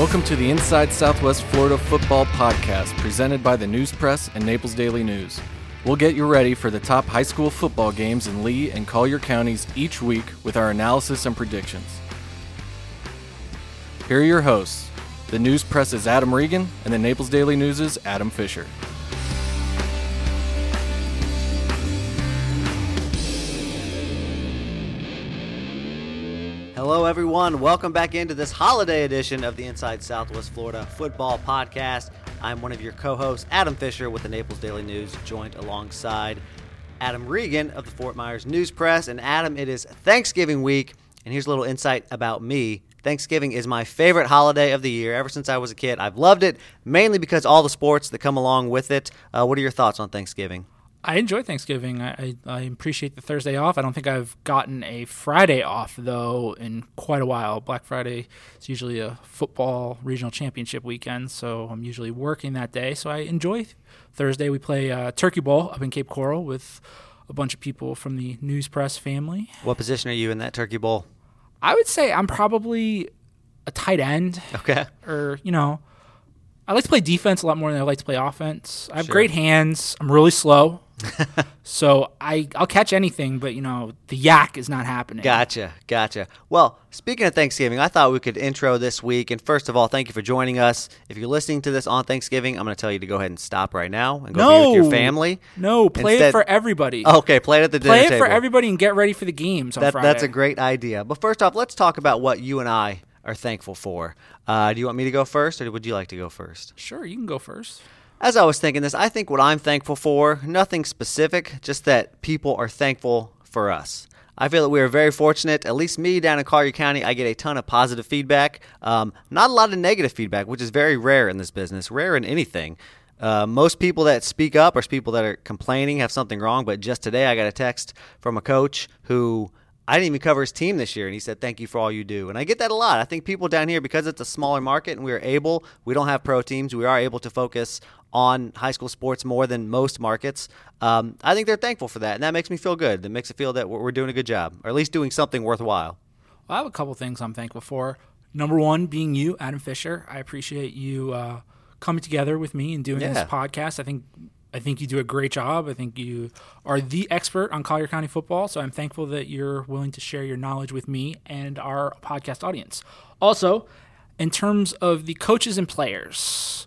Welcome to the Inside Southwest Florida Football Podcast, presented by the News Press and Naples Daily News. We'll get you ready for the top high school football games in Lee and Collier counties each week with our analysis and predictions. Here are your hosts. The News Press is Adam Regan, and the Naples Daily News is Adam Fisher. Hello, everyone. Welcome back into this holiday edition of the Inside Southwest Florida Football Podcast. I'm one of your co hosts, Adam Fisher, with the Naples Daily News, joined alongside Adam Regan of the Fort Myers News Press. And Adam, it is Thanksgiving week, and here's a little insight about me. Thanksgiving is my favorite holiday of the year. Ever since I was a kid, I've loved it, mainly because all the sports that come along with it. Uh, what are your thoughts on Thanksgiving? I enjoy Thanksgiving. I, I, I, appreciate the Thursday off. I don't think I've gotten a Friday off, though, in quite a while. Black Friday is usually a football regional championship weekend, so I'm usually working that day. So I enjoy Thursday. We play uh, Turkey Bowl up in Cape Coral with a bunch of people from the News Press family. What position are you in that Turkey Bowl? I would say I'm probably a tight end. Okay. Or, you know, I like to play defense a lot more than I like to play offense. I have sure. great hands. I'm really slow. so I I'll catch anything, but you know the yak is not happening. Gotcha, gotcha. Well, speaking of Thanksgiving, I thought we could intro this week. And first of all, thank you for joining us. If you're listening to this on Thanksgiving, I'm going to tell you to go ahead and stop right now and go no, be with your family. No, play Instead, it for everybody. Okay, play it at the play dinner it table. for everybody and get ready for the games on that, Friday. That's a great idea. But first off, let's talk about what you and I are thankful for. Uh, do you want me to go first, or would you like to go first? Sure, you can go first. As I was thinking this, I think what I'm thankful for, nothing specific, just that people are thankful for us. I feel that we are very fortunate, at least me down in Collier County, I get a ton of positive feedback. Um, not a lot of negative feedback, which is very rare in this business, rare in anything. Uh, most people that speak up are people that are complaining, have something wrong. But just today, I got a text from a coach who I didn't even cover his team this year. And he said, Thank you for all you do. And I get that a lot. I think people down here, because it's a smaller market and we are able, we don't have pro teams, we are able to focus on high school sports more than most markets. Um, I think they're thankful for that. And that makes me feel good. That makes it feel that we're doing a good job, or at least doing something worthwhile. Well, I have a couple things I'm thankful for. Number one being you, Adam Fisher. I appreciate you uh, coming together with me and doing yeah. this podcast. I think I think you do a great job. I think you are the expert on Collier County football. So I'm thankful that you're willing to share your knowledge with me and our podcast audience. Also, in terms of the coaches and players,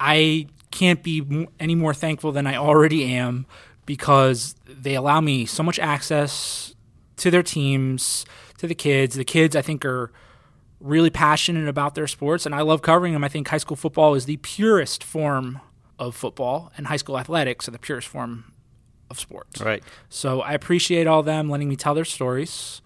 I can't be any more thankful than I already am because they allow me so much access to their teams, to the kids. The kids, I think, are really passionate about their sports, and I love covering them. I think high school football is the purest form of football, and high school athletics are the purest form of sports. Right. So I appreciate all them letting me tell their stories,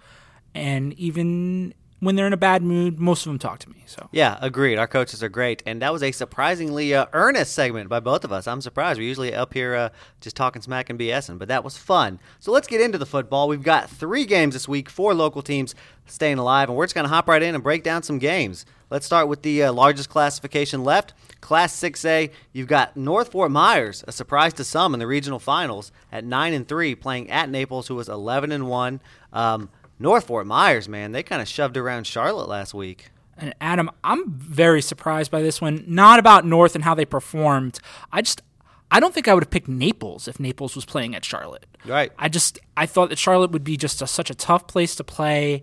and even when they're in a bad mood, most of them talk to me. So yeah, agreed. Our coaches are great, and that was a surprisingly uh, earnest segment by both of us. I'm surprised. We're usually up here uh, just talking smack and BSing, but that was fun. So let's get into the football. We've got three games this week, four local teams staying alive, and we're just going to hop right in and break down some games. Let's start with the uh, largest classification left, Class 6A. You've got North Fort Myers, a surprise to some in the regional finals at nine and three, playing at Naples, who was 11 and one. Um, North Fort Myers, man, they kind of shoved around Charlotte last week. And Adam, I'm very surprised by this one. Not about North and how they performed. I just I don't think I would have picked Naples if Naples was playing at Charlotte. Right. I just I thought that Charlotte would be just a, such a tough place to play.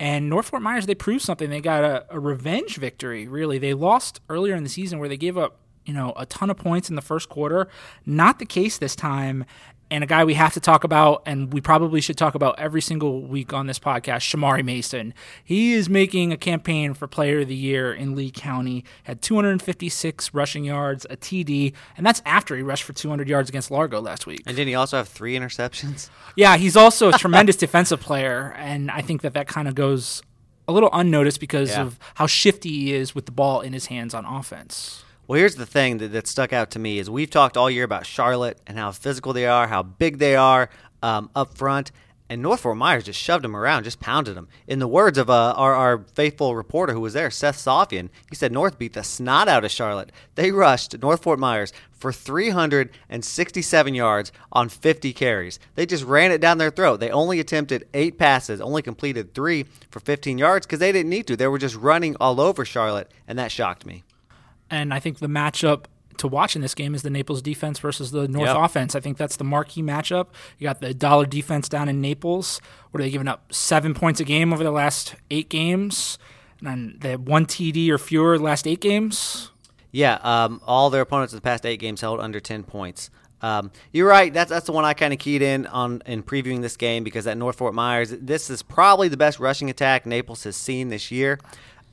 And North Fort Myers, they proved something. They got a, a revenge victory. Really, they lost earlier in the season where they gave up you know a ton of points in the first quarter. Not the case this time, and a guy we have to talk about, and we probably should talk about every single week on this podcast, Shamari Mason. He is making a campaign for Player of the Year in Lee County. Had 256 rushing yards, a TD, and that's after he rushed for 200 yards against Largo last week. And didn't he also have three interceptions? Yeah, he's also a tremendous defensive player, and I think that that kind of goes a little unnoticed because yeah. of how shifty he is with the ball in his hands on offense. Well, here's the thing that, that stuck out to me is we've talked all year about Charlotte and how physical they are, how big they are um, up front. and North Fort Myers just shoved him around, just pounded him. In the words of uh, our, our faithful reporter who was there, Seth Soffian, he said North beat the snot out of Charlotte. They rushed North Fort Myers for 367 yards on 50 carries. They just ran it down their throat. They only attempted eight passes, only completed three for 15 yards because they didn't need to. They were just running all over Charlotte, and that shocked me. And I think the matchup to watch in this game is the Naples defense versus the North yep. offense. I think that's the marquee matchup. You got the dollar defense down in Naples. What are they giving up? Seven points a game over the last eight games, and they one TD or fewer last eight games. Yeah, um, all their opponents in the past eight games held under ten points. Um, you're right. That's that's the one I kind of keyed in on in previewing this game because at North Fort Myers, this is probably the best rushing attack Naples has seen this year,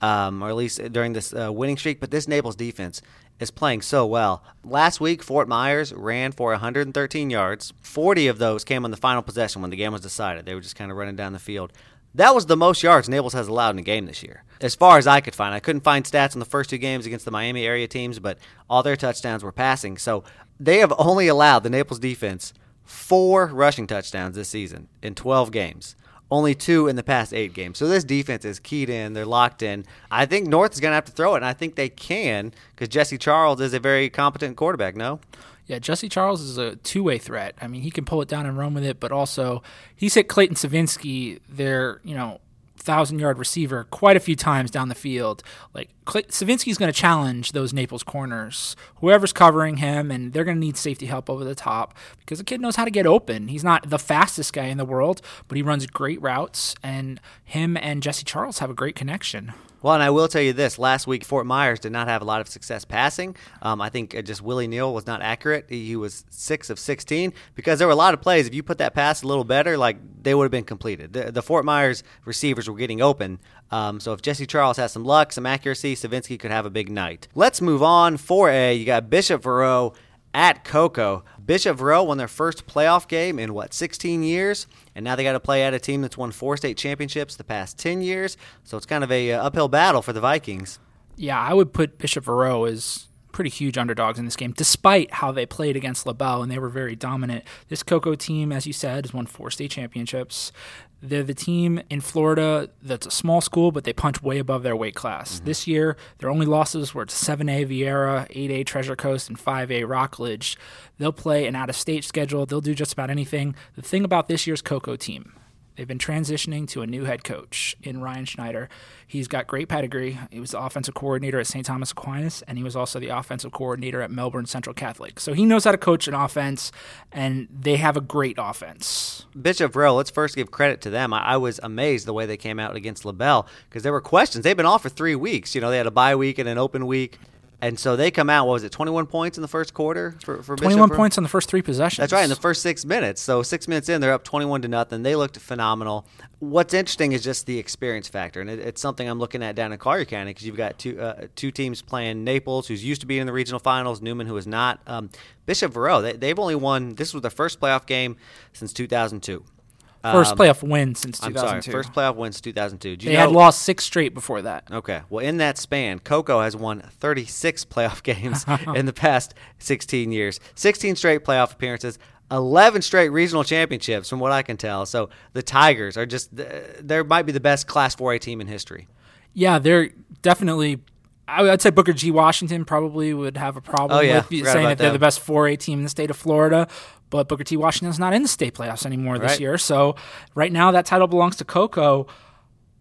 um, or at least during this uh, winning streak. But this Naples defense is playing so well. Last week, Fort Myers ran for 113 yards. 40 of those came on the final possession when the game was decided. They were just kind of running down the field. That was the most yards Naples has allowed in a game this year. As far as I could find, I couldn't find stats on the first two games against the Miami area teams, but all their touchdowns were passing. So they have only allowed the Naples defense four rushing touchdowns this season in 12 games only two in the past eight games. So this defense is keyed in. They're locked in. I think North is going to have to throw it, and I think they can because Jesse Charles is a very competent quarterback, no? Yeah, Jesse Charles is a two way threat. I mean, he can pull it down and run with it, but also he's hit Clayton Savinsky, their, you know, thousand yard receiver quite a few times down the field. Like Savinsky's going to challenge those Naples corners, whoever's covering him, and they're going to need safety help over the top because the kid knows how to get open. He's not the fastest guy in the world, but he runs great routes, and him and Jesse Charles have a great connection. Well, and I will tell you this: last week, Fort Myers did not have a lot of success passing. Um, I think uh, just Willie Neal was not accurate. He was six of sixteen because there were a lot of plays. If you put that pass a little better, like they would have been completed. The, the Fort Myers receivers were getting open. Um, so if Jesse Charles has some luck, some accuracy, Savinsky could have a big night. Let's move on. 4A, you got Bishop Verot at Cocoa. Bishop Verot won their first playoff game in what 16 years, and now they got to play at a team that's won four state championships the past 10 years. So it's kind of a uh, uphill battle for the Vikings. Yeah, I would put Bishop Verot as pretty huge underdogs in this game, despite how they played against LaBelle and they were very dominant. This Cocoa team, as you said, has won four state championships. They're the team in Florida that's a small school, but they punch way above their weight class. Mm-hmm. This year, their only losses were to 7A Viera, 8A Treasure Coast, and 5A Rockledge. They'll play an out of state schedule. They'll do just about anything. The thing about this year's Cocoa team, They've been transitioning to a new head coach in Ryan Schneider. He's got great pedigree. He was the offensive coordinator at St. Thomas Aquinas, and he was also the offensive coordinator at Melbourne Central Catholic. So he knows how to coach an offense, and they have a great offense. Bishop Verot, let's first give credit to them. I, I was amazed the way they came out against LaBelle because there were questions. They've been off for three weeks. You know, they had a bye week and an open week. And so they come out. What was it? Twenty-one points in the first quarter for, for twenty-one Bishop? points on the first three possessions. That's right. In the first six minutes. So six minutes in, they're up twenty-one to nothing. They looked phenomenal. What's interesting is just the experience factor, and it, it's something I'm looking at down in Collier County because you've got two uh, two teams playing Naples, who's used to being in the regional finals, Newman, who is not. Um, Bishop Verot, they, they've only won. This was their first playoff game since 2002. First um, playoff win since 2002. I'm sorry, first playoff win since 2002. they know, had lost six straight before that. Okay. Well, in that span, Cocoa has won 36 playoff games in the past 16 years. 16 straight playoff appearances. 11 straight regional championships, from what I can tell. So the Tigers are just, they might be the best Class 4A team in history. Yeah, they're definitely I'd say Booker T. Washington probably would have a problem oh, yeah. with saying that they're the best 4A team in the state of Florida. But Booker T. Washington's not in the state playoffs anymore this right. year. So right now that title belongs to Cocoa.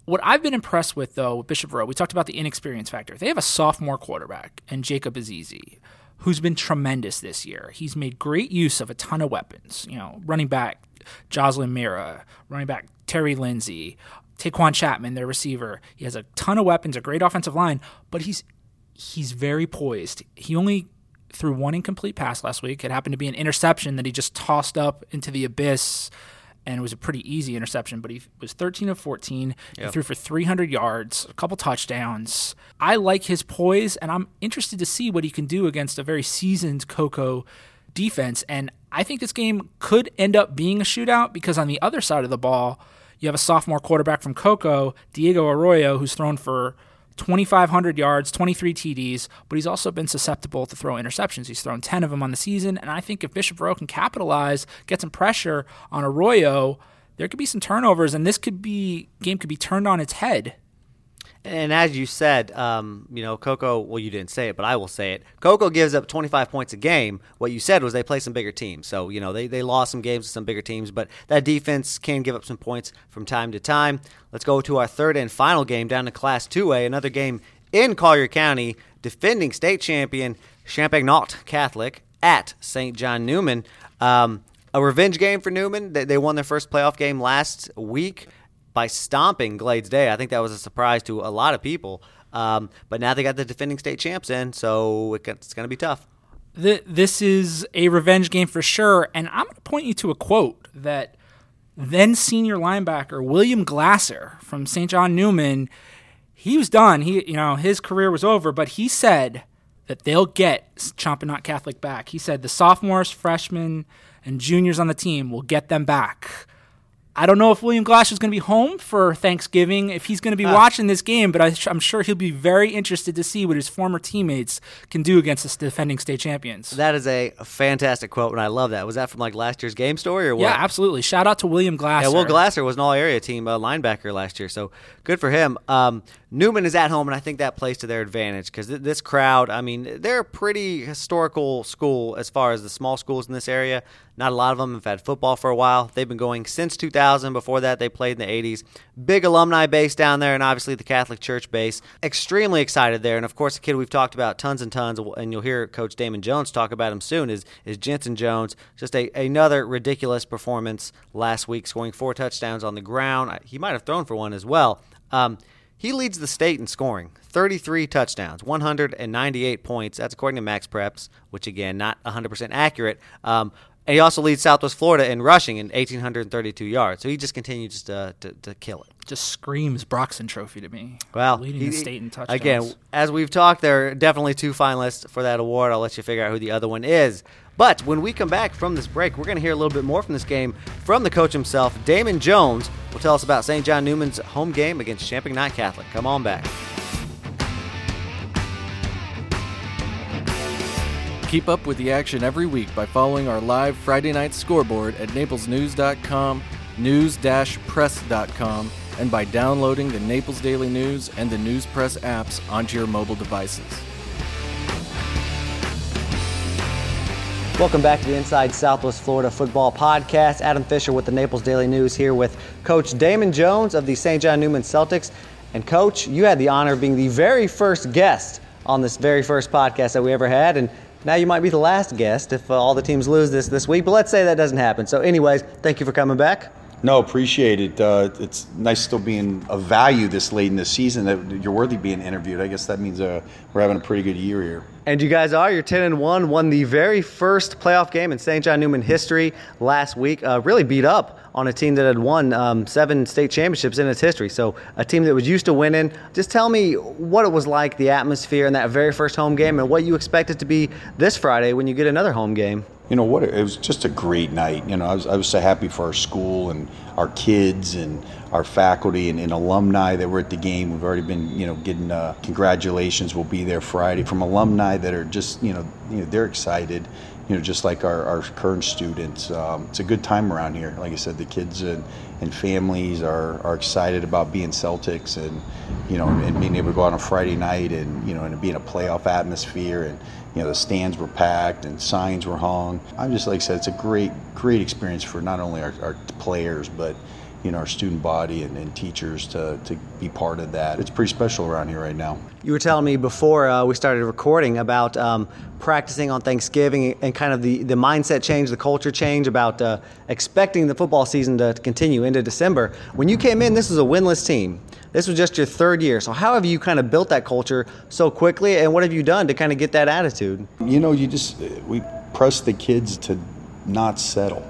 What I've been impressed with, though, with Bishop Verot, we talked about the inexperience factor. They have a sophomore quarterback, and Jacob Azizi, who's been tremendous this year. He's made great use of a ton of weapons. You know, running back Jocelyn Mira, running back Terry Lindsey, Taquan Chapman, their receiver. He has a ton of weapons, a great offensive line, but he's he's very poised. He only threw one incomplete pass last week. It happened to be an interception that he just tossed up into the abyss, and it was a pretty easy interception. But he was 13 of 14. Yep. He threw for 300 yards, a couple touchdowns. I like his poise, and I'm interested to see what he can do against a very seasoned Cocoa defense. And I think this game could end up being a shootout because on the other side of the ball, you have a sophomore quarterback from Cocoa, Diego Arroyo, who's thrown for 2,500 yards, 23 TDs, but he's also been susceptible to throw interceptions. He's thrown 10 of them on the season, and I think if Bishop Verot can capitalize, get some pressure on Arroyo, there could be some turnovers, and this could be game could be turned on its head. And as you said, um, you know, Cocoa, well, you didn't say it, but I will say it. Cocoa gives up 25 points a game. What you said was they play some bigger teams. So, you know, they, they lost some games to some bigger teams, but that defense can give up some points from time to time. Let's go to our third and final game down to Class 2A, another game in Collier County, defending state champion Champagnat Catholic at St. John Newman. Um, a revenge game for Newman. They, they won their first playoff game last week by stomping Glades Day. I think that was a surprise to a lot of people. Um, but now they got the defending state champs in, so it's going to be tough. This is a revenge game for sure. And I'm going to point you to a quote that then senior linebacker William Glasser from St. John Newman. he was done. He, you know, his career was over, but he said that they'll get Champagnat Catholic back. He said the sophomores, freshmen, and juniors on the team will get them back. I don't know if William Glass is going to be home for Thanksgiving, if he's going to be uh, watching this game, but I, am sure he'll be very interested to see what his former teammates can do against the defending state champions. That is a fantastic quote, and I love that. Was that from like last year's game story or what? Yeah, absolutely. Shout out to William Glasser. Yeah, Will Glasser was an all area team uh, linebacker last year, so good for him. Um, Newman is at home, and I think that plays to their advantage because th- this crowd, I mean, they're a pretty historical school as far as the small schools in this area. Not a lot of them have had football for a while. They've been going since 2000. Before that, they played in the 80s. Big alumni base down there, and obviously the Catholic Church base. Extremely excited there. And of course, the kid we've talked about tons and tons, and you'll hear Coach Damon Jones talk about him soon, is, is Jensen Jones. Just a, another ridiculous performance last week, scoring four touchdowns on the ground. He might have thrown for one as well. Um, he leads the state in scoring 33 touchdowns, 198 points. That's according to Max Preps, which again, not 100% accurate. Um, and he also leads Southwest Florida in rushing in 1,832 yards. So he just continues to, to, to kill it. Just screams Broxton Trophy to me. Well, leading he, the state in touchdowns. Again, as we've talked, there are definitely two finalists for that award. I'll let you figure out who the other one is. But when we come back from this break, we're going to hear a little bit more from this game from the coach himself. Damon Jones will tell us about St. John Newman's home game against Champagnat Catholic. Come on back. Keep up with the action every week by following our live Friday night scoreboard at naplesnews.com, news-press.com, and by downloading the Naples Daily News and the News Press apps onto your mobile devices. Welcome back to the Inside Southwest Florida Football Podcast. Adam Fisher with the Naples Daily News here with Coach Damon Jones of the St. John Newman Celtics. And Coach, you had the honor of being the very first guest on this very first podcast that we ever had. And now you might be the last guest if uh, all the teams lose this this week. But let's say that doesn't happen. So, anyways, thank you for coming back. No, appreciate it. Uh, it's nice still being of value this late in the season that you're worthy being interviewed. I guess that means uh, we're having a pretty good year here. And you guys are. You're 10 and 1. Won the very first playoff game in St. John Newman history last week. Uh, really beat up on a team that had won um, seven state championships in its history. So a team that was used to winning. Just tell me what it was like, the atmosphere in that very first home game, and what you expect it to be this Friday when you get another home game. You know what it was just a great night. You know I was, I was so happy for our school and our kids and our faculty and, and alumni that were at the game. We've already been you know getting uh, congratulations. We'll be there friday. From alumni that are just you know, you know they're excited you know just like our, our current students um, it's a good time around here like i said the kids and, and families are, are excited about being celtics and you know and being able to go out on a friday night and you know and being a playoff atmosphere and you know the stands were packed and signs were hung. I'm just like I said, it's a great great experience for not only our, our players but you know our student body and, and, teachers to, to be part of that. It's pretty special around here right now. You were telling me before uh, we started recording about um, practicing on Thanksgiving and kind of the, the mindset change, the culture change about uh, expecting the football season to continue into December. When you came in, this was a winless team. This was just your third year. So how have you kind of built that culture so quickly, and what have you done to kind of get that attitude? You know, you just we press the kids to not settle.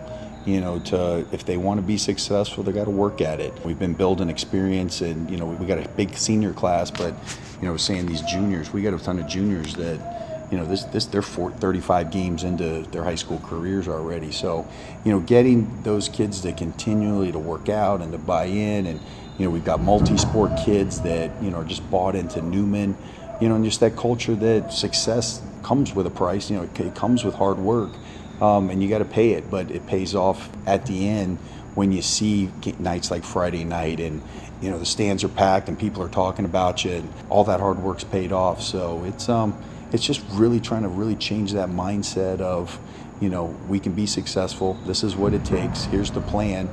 You know, to if they want to be successful, they got to work at it. We've been building experience, and you know, we got a big senior class, but you know, saying these juniors, we got a ton of juniors that you know, this, this they're 35 games into their high school careers already. So, you know, getting those kids to continually to work out and to buy in and you know, we've got multi-sport kids that you know are just bought into newman You know, and just that culture that success comes with a price. You know, it comes with hard work, um, and you got to pay it, but it pays off at the end when you see nights like Friday night and you know the stands are packed and people are talking about you and all that hard work's paid off. So it's um it's just really trying to really change that mindset of you know we can be successful. This is what it takes. Here's the plan.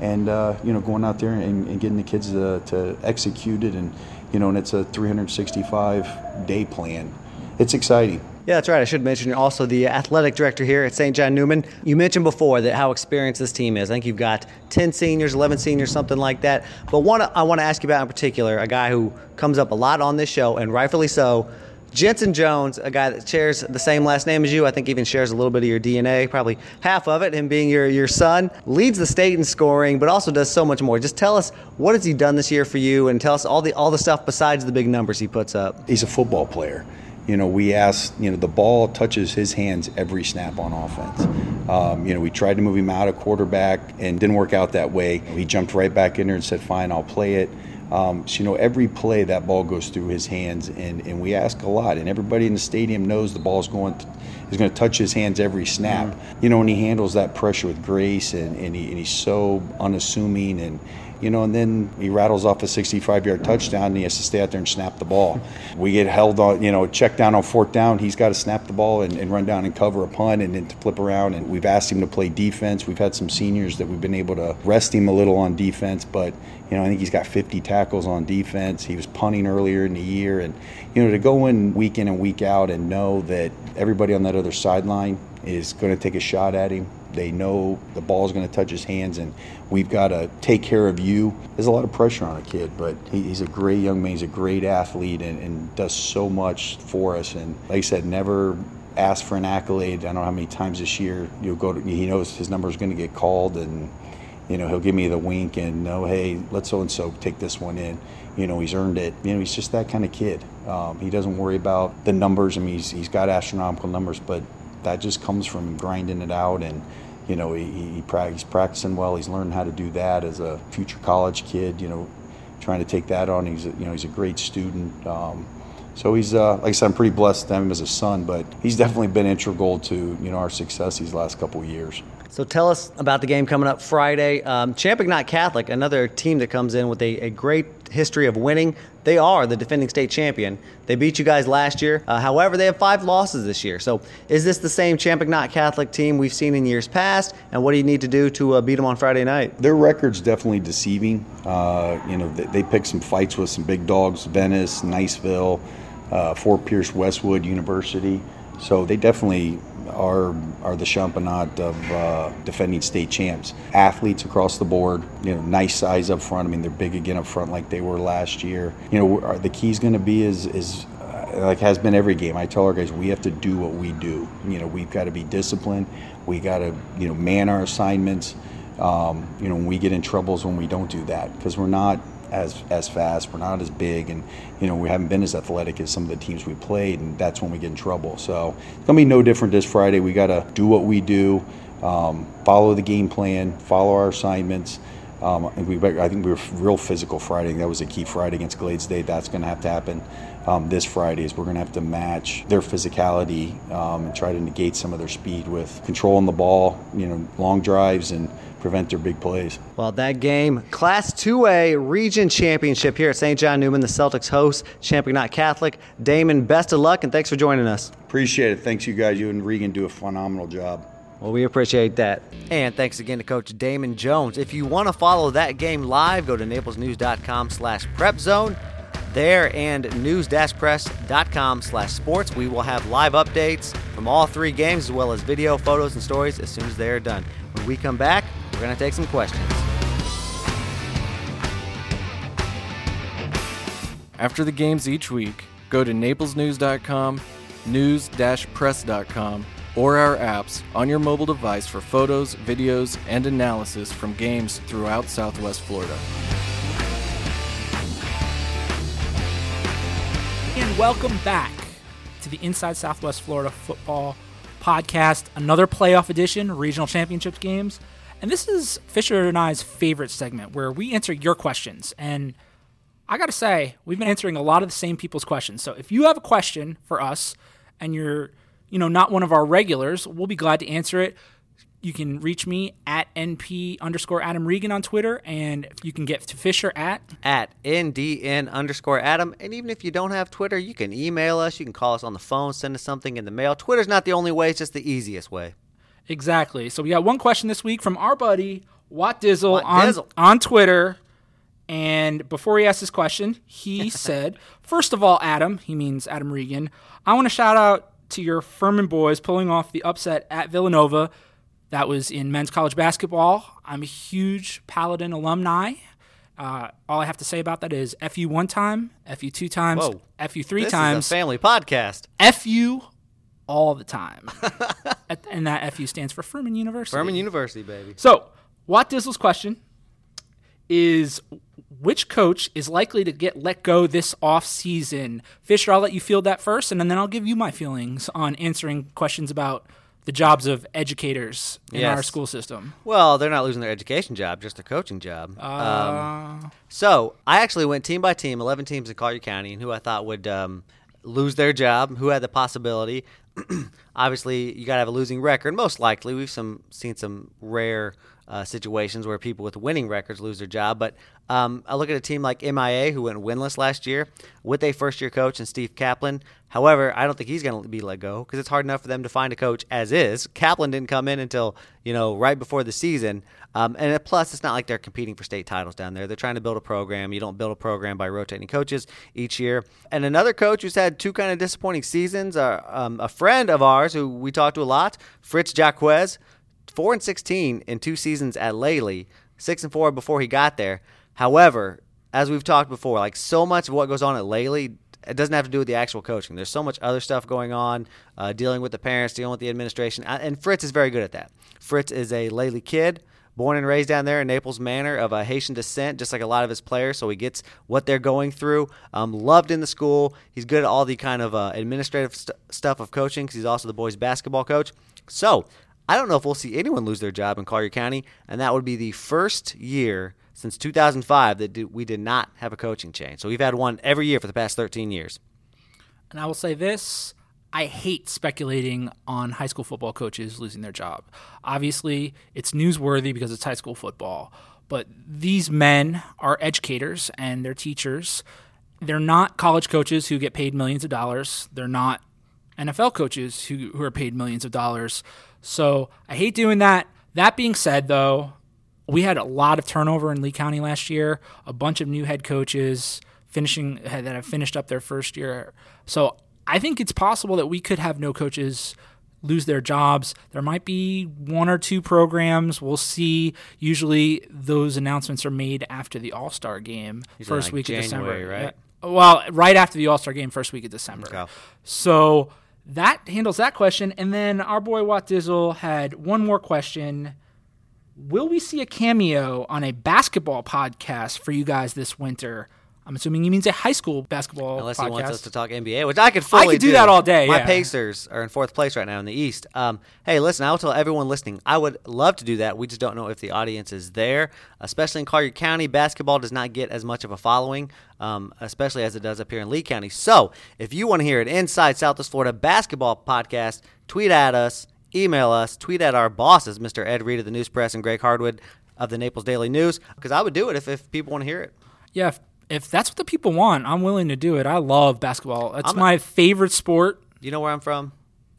And uh, you know, going out there and, and getting the kids to, to execute it, and you know, and it's a 365 day plan. It's exciting. Yeah, that's right. I should mention you're also the athletic director here at St. John Newman. You mentioned before that how experienced this team is. I think you've got 10 seniors, 11 seniors, something like that. But one I want to ask you about in particular, a guy who comes up a lot on this show, and rightfully so, Jensen Jones, a guy that shares the same last name as you, I think even shares a little bit of your DNA, probably half of it, him being your, your son, leads the state in scoring, but also does so much more. Just tell us what has he done this year for you, and tell us all the all the stuff besides the big numbers he puts up. He's a football player. You know, we asked, you know, the ball touches his hands every snap on offense. Um, you know, we tried to move him out of quarterback and didn't work out that way. He jumped right back in there and said, fine, I'll play it. Um, so, you know, every play that ball goes through his hands, and, and we ask a lot. And everybody in the stadium knows the ball's going to, is going to touch his hands every snap. Mm-hmm. You know, and he handles that pressure with grace, and, and, he, and he's so unassuming and you know, and then he rattles off a 65 yard touchdown and he has to stay out there and snap the ball. We get held on, you know, check down on fourth down. He's got to snap the ball and, and run down and cover a punt and then to flip around. And we've asked him to play defense. We've had some seniors that we've been able to rest him a little on defense, but, you know, I think he's got 50 tackles on defense. He was punting earlier in the year. And, you know, to go in week in and week out and know that everybody on that other sideline is going to take a shot at him they know the ball is going to touch his hands, and we've got to take care of you. There's a lot of pressure on a kid, but he, he's a great young man. He's a great athlete and, and does so much for us. And like I said, never ask for an accolade. I don't know how many times this year you'll go to. He knows his number is going to get called, and you know he'll give me the wink and know, hey, let so and so take this one in. You know he's earned it. You know he's just that kind of kid. Um, he doesn't worry about the numbers. I mean he's, he's got astronomical numbers, but that just comes from grinding it out and you know he, he, he's practicing well. He's learning how to do that as a future college kid you know trying to take that on. He's a, you know he's a great student. Um, so he's uh, like I said I'm pretty blessed to have him as a son but he's definitely been integral to you know our success these last couple years. So tell us about the game coming up Friday. Um, Champagnat Catholic, another team that comes in with a, a, great history of winning. They are the defending state champion. They beat you guys last year. Uh, however, they have five losses this year. So is this the same Champagnat Catholic team we've seen in years past? And what do you need to do to uh, beat them on Friday night? Their record's definitely deceiving. Uh, you know, they, they picked some fights with some big dogs: Venice, Niceville, uh, Fort Pierce, Westwood University. So they definitely are are the championat of uh, defending state champs. Athletes across the board, you know, nice size up front. I mean, they're big again up front like they were last year. You know, the key is going to be is is uh, like has been every game. I tell our guys we have to do what we do. You know, we've got to be disciplined. We got to you know man our assignments. Um, you know, when we get in troubles when we don't do that because we're not as as fast. We're not as big, and you know we haven't been as athletic as some of the teams we played, and that's when we get in trouble. So it's gonna be no different this Friday. We got to do what we do, um, follow the game plan, follow our assignments. Um, and we, I think we were real physical Friday. That was a key Friday against Glades Day. That's going to have to happen um, this Friday. Is we're going to have to match their physicality um, and try to negate some of their speed with controlling the ball, you know, long drives and prevent their big plays. Well, that game, Class 2A Region Championship here at St. John Newman. the Celtics host, Champagnat Catholic. Damon, best of luck and thanks for joining us. Appreciate it. Thanks, you guys. You and Regan do a phenomenal job. Well, we appreciate that. And thanks again to Coach Damon Jones. If you want to follow that game live, go to naplesnews.com slash prepzone there and news-press.com slash sports. We will have live updates from all three games as well as video, photos, and stories as soon as they are done. When we come back, we're going to take some questions. After the games each week, go to naplesnews.com, news-press.com, or our apps on your mobile device for photos, videos, and analysis from games throughout Southwest Florida. And welcome back to the Inside Southwest Florida Football Podcast, another playoff edition, regional championships games. And this is Fisher and I's favorite segment where we answer your questions. And I got to say, we've been answering a lot of the same people's questions. So if you have a question for us and you're, you know, not one of our regulars, we'll be glad to answer it. you can reach me at NP underscore Adam Regan on Twitter, and you can get to Fisher at at NDN underscore Adam. And even if you don't have Twitter, you can email us, you can call us on the phone, send us something in the mail. Twitter's not the only way; it's just the easiest way. Exactly. So we got one question this week from our buddy Watt Dizzle, Watt on, Dizzle. on Twitter. And before he asked his question, he said, First of all, Adam, he means Adam Regan, I want to shout out to your Furman boys pulling off the upset at Villanova. That was in men's college basketball. I'm a huge Paladin alumni. Uh, all I have to say about that is FU one time, FU two times, Whoa. FU three this times. family podcast. FU all the time. and that FU stands for Furman University. Furman University, baby. So, Watt Dizzle's question is which coach is likely to get let go this off season? Fisher, I'll let you field that first, and then I'll give you my feelings on answering questions about the jobs of educators in yes. our school system. Well, they're not losing their education job, just their coaching job. Uh, um, so I actually went team by team, 11 teams in Collier County, and who I thought would um, lose their job, who had the possibility. Obviously, you got to have a losing record. Most likely, we've some seen some rare – uh, situations where people with winning records lose their job. But um, I look at a team like MIA who went winless last year with a first year coach and Steve Kaplan. However, I don't think he's going to be let go because it's hard enough for them to find a coach as is. Kaplan didn't come in until you know right before the season, um, and plus it's not like they're competing for state titles down there. They're trying to build a program. You don't build a program by rotating coaches each year. And another coach who's had two kind of disappointing seasons, uh, um, a friend of ours who we talk to a lot, Fritz Jacques four and sixteen in two seasons at Lely, six and four before he got there. However, as we've talked before, like so much of what goes on at Lely, it doesn't have to do with the actual coaching. There's so much other stuff going on, uh, dealing with the parents, dealing with the administration, and Fritz is very good at that. Fritz is a Lely kid, born and raised down there in Naples Manor of a Haitian descent, just like a lot of his players. So he gets what they're going through. Um, loved in the school. He's good at all the kind of uh, administrative st- stuff of coaching because he's also the boys' basketball coach. So I don't know if we'll see anyone lose their job in Collier County, and that would be the first year since 2005 that we did not have a coaching change. So we've had one every year for the past 13 years. And I will say this I hate speculating on high school football coaches losing their job. Obviously, it's newsworthy because it's high school football, but these men are educators and they're teachers. They're not college coaches who get paid millions of dollars. They're not NFL coaches who, who are paid millions of dollars. So I hate doing that. That being said, though, we had a lot of turnover in Lee County last year. A bunch of new head coaches finishing that have finished up their first year. So I think it's possible that we could have no coaches lose their jobs. There might be one or two programs. We'll see. Usually those announcements are made after the All Star game, first like week January, of December. Right? Well, right after the All Star game, first week of December. Okay. So that handles that question. And then our boy Watt Dizzle had one more question. Will we see a cameo on a basketball podcast for you guys this winter? I'm assuming he means a high school basketball Unless podcast. he wants us to talk NBA, which I could fully I could do, that all day. My yeah. Pacers are in fourth place right now in the East. Um, hey, listen, I will tell everyone listening, I would love to do that. We just don't know if the audience is there, especially in Collier County. Basketball does not get as much of a following, um, especially as it does up here in Lee County. So if you want to hear an Inside Southwest Florida basketball podcast, tweet at us, email us, tweet at our bosses, Mr. Ed Reed of the News Press and Greg Hardwig of the Naples Daily News, because I would do it if, if people want to hear it. Yeah, if that's what the people want, I'm willing to do it. I love basketball. It's I'm my a, favorite sport. You know where I'm from?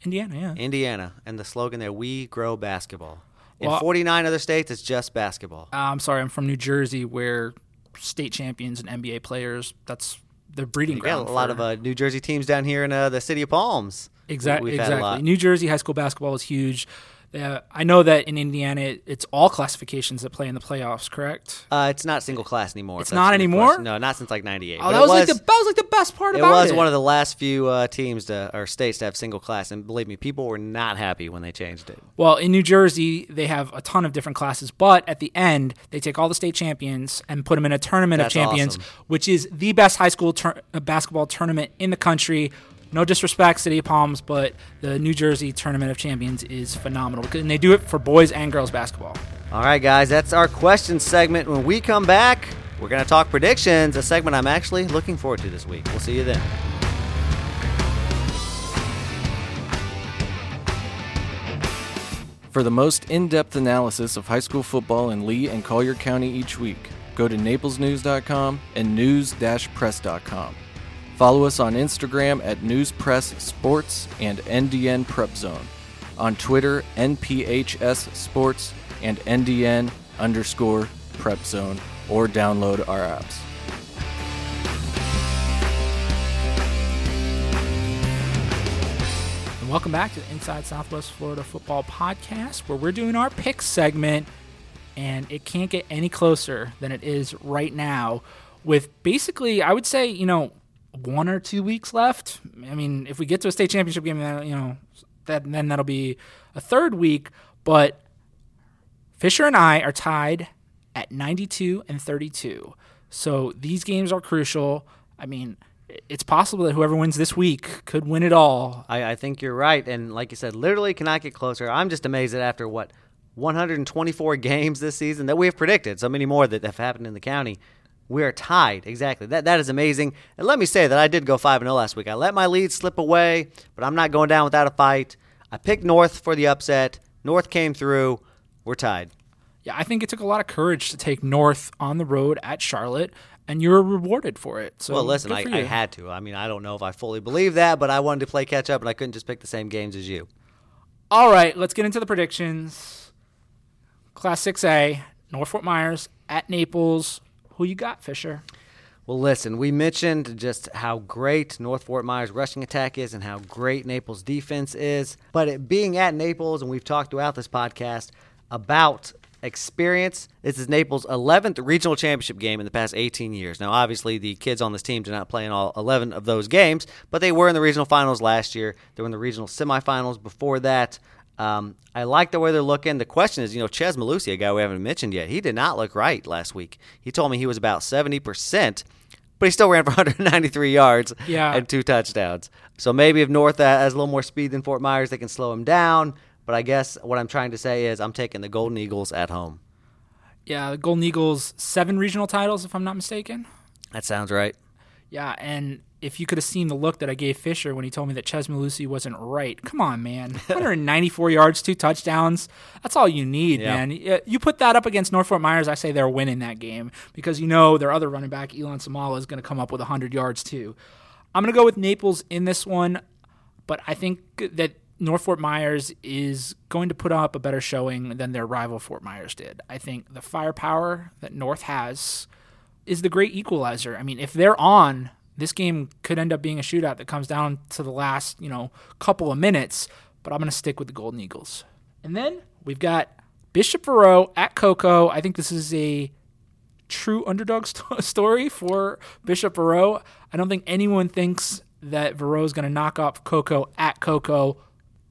Indiana, yeah. Indiana, and the slogan there: "We grow basketball." In well, 49 other states, it's just basketball. Uh, I'm sorry, I'm from New Jersey, where state champions and NBA players. That's the breeding ground. a lot of uh, New Jersey teams down here in uh, the city of Palms. Exactly. exactly. New Jersey high school basketball is huge. Uh, I know that in Indiana, it, it's all classifications that play in the playoffs. Correct? Uh, it's not single class anymore. It's not anymore. No, not since like '98. Oh, that was, was, like the that was like the best part it about it. It was one of the last few uh, teams to or states to have single class, and believe me, people were not happy when they changed it. Well, in New Jersey, they have a ton of different classes, but at the end, they take all the state champions and put them in a tournament That's of champions, awesome. which is the best high school tur- uh, basketball tournament in the country no disrespect, City of Palms, but the New Jersey Tournament of Champions is phenomenal, and they do it for boys and girls basketball. All right, guys, that's our question segment. When we come back, we're going to talk predictions, a segment I'm actually looking forward to this week. We'll see you then. For the most in depth analysis of high school football in Lee and Collier County each week, go to naplesnews.com and news press.com. Follow us on Instagram at Newspress Sports and NDN Prep Zone. On Twitter, NPHS Sports and NDN underscore Prep Zone, or download our apps. And welcome back to the Inside Southwest Florida Football Podcast, where we're doing our pick segment, and it can't get any closer than it is right now. With basically, I would say, you know, one or two weeks left. I mean, if we get to a state championship game, you know, that then that'll be a third week. But Fisher and I are tied at 92 and 32. So these games are crucial. I mean, it's possible that whoever wins this week could win it all. I, I think you're right, and like you said, literally cannot get closer. I'm just amazed that after what 124 games this season that we have predicted, so many more that have happened in the county we are tied. Exactly. That that is amazing. And let me say that I did go 5 0 last week. I let my lead slip away, but I'm not going down without a fight. I picked North for the upset. North came through. We're tied. Yeah, I think it took a lot of courage to take North on the road at Charlotte, and you were rewarded for it. So well, listen, I, I had to. I mean, I don't know if I fully believe that, but I wanted to play catch up, and I couldn't just pick the same games as you. All right, let's get into the predictions. Class 6A, North Fort Myers at Naples. Who you got, Fisher? Well, listen, we mentioned just how great North Fort Myers rushing attack is and how great Naples defense is. But it being at Naples, and we've talked throughout this podcast about experience. This is Naples' 11th regional championship game in the past 18 years. Now, obviously, the kids on this team did not play in all 11 of those games, but they were in the regional finals last year. They were in the regional semifinals before that. Um, I like the way they're looking. The question is, you know, Ches Malusi, a guy we haven't mentioned yet, he did not look right last week. He told me he was about 70%, but he still ran for 193 yards yeah. and two touchdowns. So maybe if North has a little more speed than Fort Myers, they can slow him down. But I guess what I'm trying to say is I'm taking the Golden Eagles at home. Yeah, the Golden Eagles, seven regional titles, if I'm not mistaken. That sounds right. Yeah, and if you could have seen the look that I gave Fisher when he told me that Ches Malusi wasn't right. Come on, man. 194 yards, two touchdowns. That's all you need, yeah. man. You put that up against North Fort Myers, I say they're winning that game because you know their other running back, Elon Samala, is going to come up with 100 yards too. I'm going to go with Naples in this one, but I think that North Fort Myers is going to put up a better showing than their rival Fort Myers did. I think the firepower that North has is the great equalizer. I mean, if they're on, this game could end up being a shootout that comes down to the last, you know, couple of minutes, but I'm going to stick with the Golden Eagles. And then we've got Bishop Verot at Cocoa. I think this is a true underdog st- story for Bishop Verot. I don't think anyone thinks that Verot is going to knock off Cocoa at Cocoa.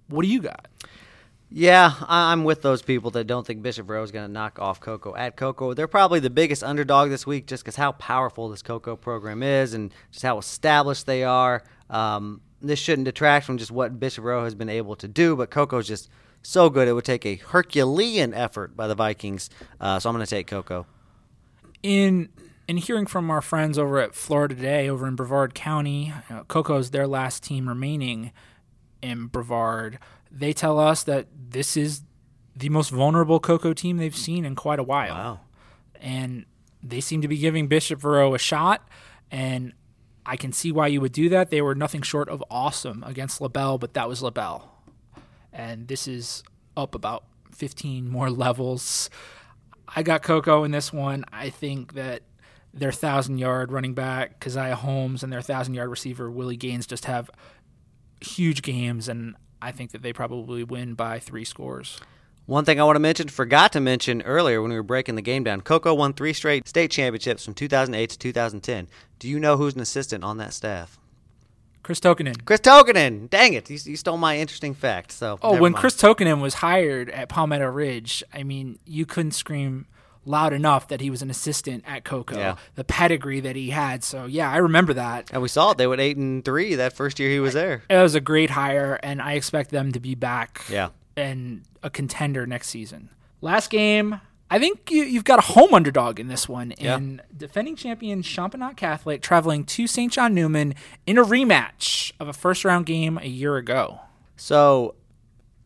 What do you got? Yeah, I'm with those people that don't think Bishop Verot is going to knock off Cocoa at Cocoa. They're probably the biggest underdog this week just because how powerful this Cocoa program is and just how established they are. Um, this shouldn't detract from just what Bishop Verot has been able to do, but Cocoa's just so good. It would take a Herculean effort by the Vikings. Uh, so I'm going to take Cocoa. In in hearing from our friends over at Florida Today over in Brevard County, uh, Cocoa's their last team remaining in Brevard they tell us that this is the most vulnerable Cocoa team they've seen in quite a while. Wow. And they seem to be giving Bishop Verot a shot, and I can see why you would do that. They were nothing short of awesome against LaBelle, but that was LaBelle. And this is up about 15 more levels. I got Cocoa in this one. I think that their thousand yard running back Keziah Holmes and their thousand yard receiver Willie Gaines just have huge games, and I think that they probably win by three scores. One thing I want to mention, forgot to mention earlier when we were breaking the game down, Cocoa won three straight state championships from 2008 to 2010. Do you know who's an assistant on that staff? Chris Tokenen. Chris Tokenen. Dang it. You, you stole my interesting fact. So Oh, when mind. Chris Tokenen was hired at Palmetto Ridge, I mean, you couldn't scream loud enough that he was an assistant at Cocoa. Yeah. The pedigree that he had. So yeah, I remember that. And we saw it. They went eight and three that first year he was there. It was a great hire, and I expect them to be back. Yeah. And a contender next season. Last game. I think you, have got a home underdog in this one. Yeah. In defending champion Champagnat Catholic traveling to St. John Newman in a rematch of a first round game a year ago. So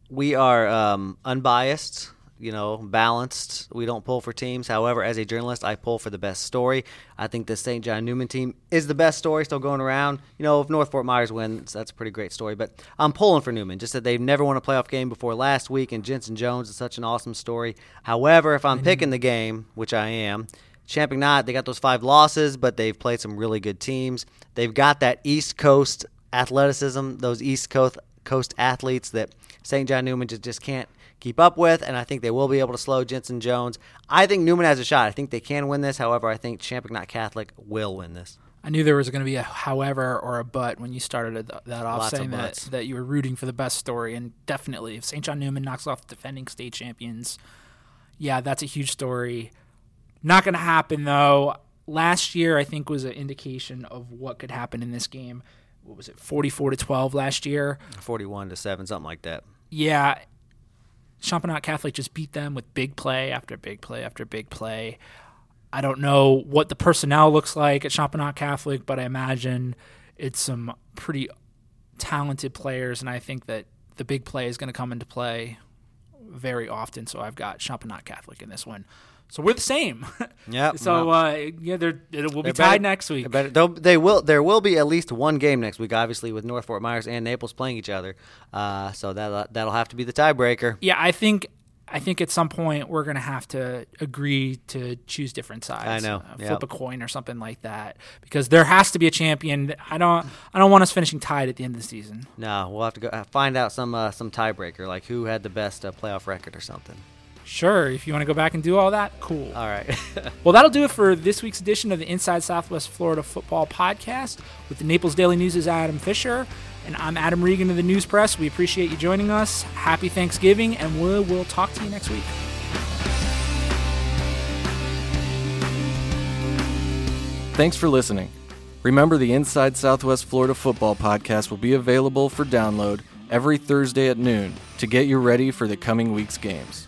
we are um, unbiased you know, balanced. We don't pull for teams. However, as a journalist, I pull for the best story. I think the St. John Newman team is the best story still going around. You know, if North Fort Myers wins, that's a pretty great story. But I'm pulling for Newman. Just that they've never won a playoff game before last week, and Jensen Jones is such an awesome story. However, if I'm picking the game, which I am, Champagnat, they got those five losses, but they've played some really good teams. They've got that East Coast athleticism, those East Coast Coast athletes that St. John Newman just, just can't keep up with, and I think they will be able to slow Jensen Jones. I think Newman has a shot. I think they can win this. However, I think Champagnat Catholic will win this. I knew there was going to be a however or a but when you started that off, Lots saying that, that you were rooting for the best story. And definitely, if St. John Newman knocks off the defending state champions, yeah, that's a huge story. Not going to happen, though. Last year, I think, was an indication of what could happen in this game. What was it, 44 to 12 last year? 41 to 7, something like that. Yeah, Champagnat Catholic just beat them with big play after big play after big play. I don't know what the personnel looks like at Champagnat Catholic, but I imagine it's some pretty talented players, and I think that the big play is going to come into play very often. So I've got Champagnat Catholic in this one. So we're the same. Yeah. so uh, yeah, they're, it will be tied next week. Better, they will. There will be at least one game next week, obviously, with North Fort Myers and Naples playing each other. Uh, so that that'll have to be the tiebreaker. Yeah, I think. I think at some point we're going to have to agree to choose different sides. I know. Uh, flip yep. a coin or something like that because there has to be a champion. I don't. I don't want us finishing tied at the end of the season. No, we'll have to go uh, find out some uh, some tiebreaker, like who had the best uh, playoff record or something. Sure, if you want to go back and do all that, cool. All right. well, that'll do it for this week's edition of the Inside Southwest Florida Football Podcast with the Naples Daily News' Adam Fisher. And I'm Adam Regan of the News Press. We appreciate you joining us. Happy Thanksgiving, and we'll, we'll talk to you next week. Thanks for listening. Remember, the Inside Southwest Florida Football Podcast will be available for download every Thursday at noon to get you ready for the coming week's games.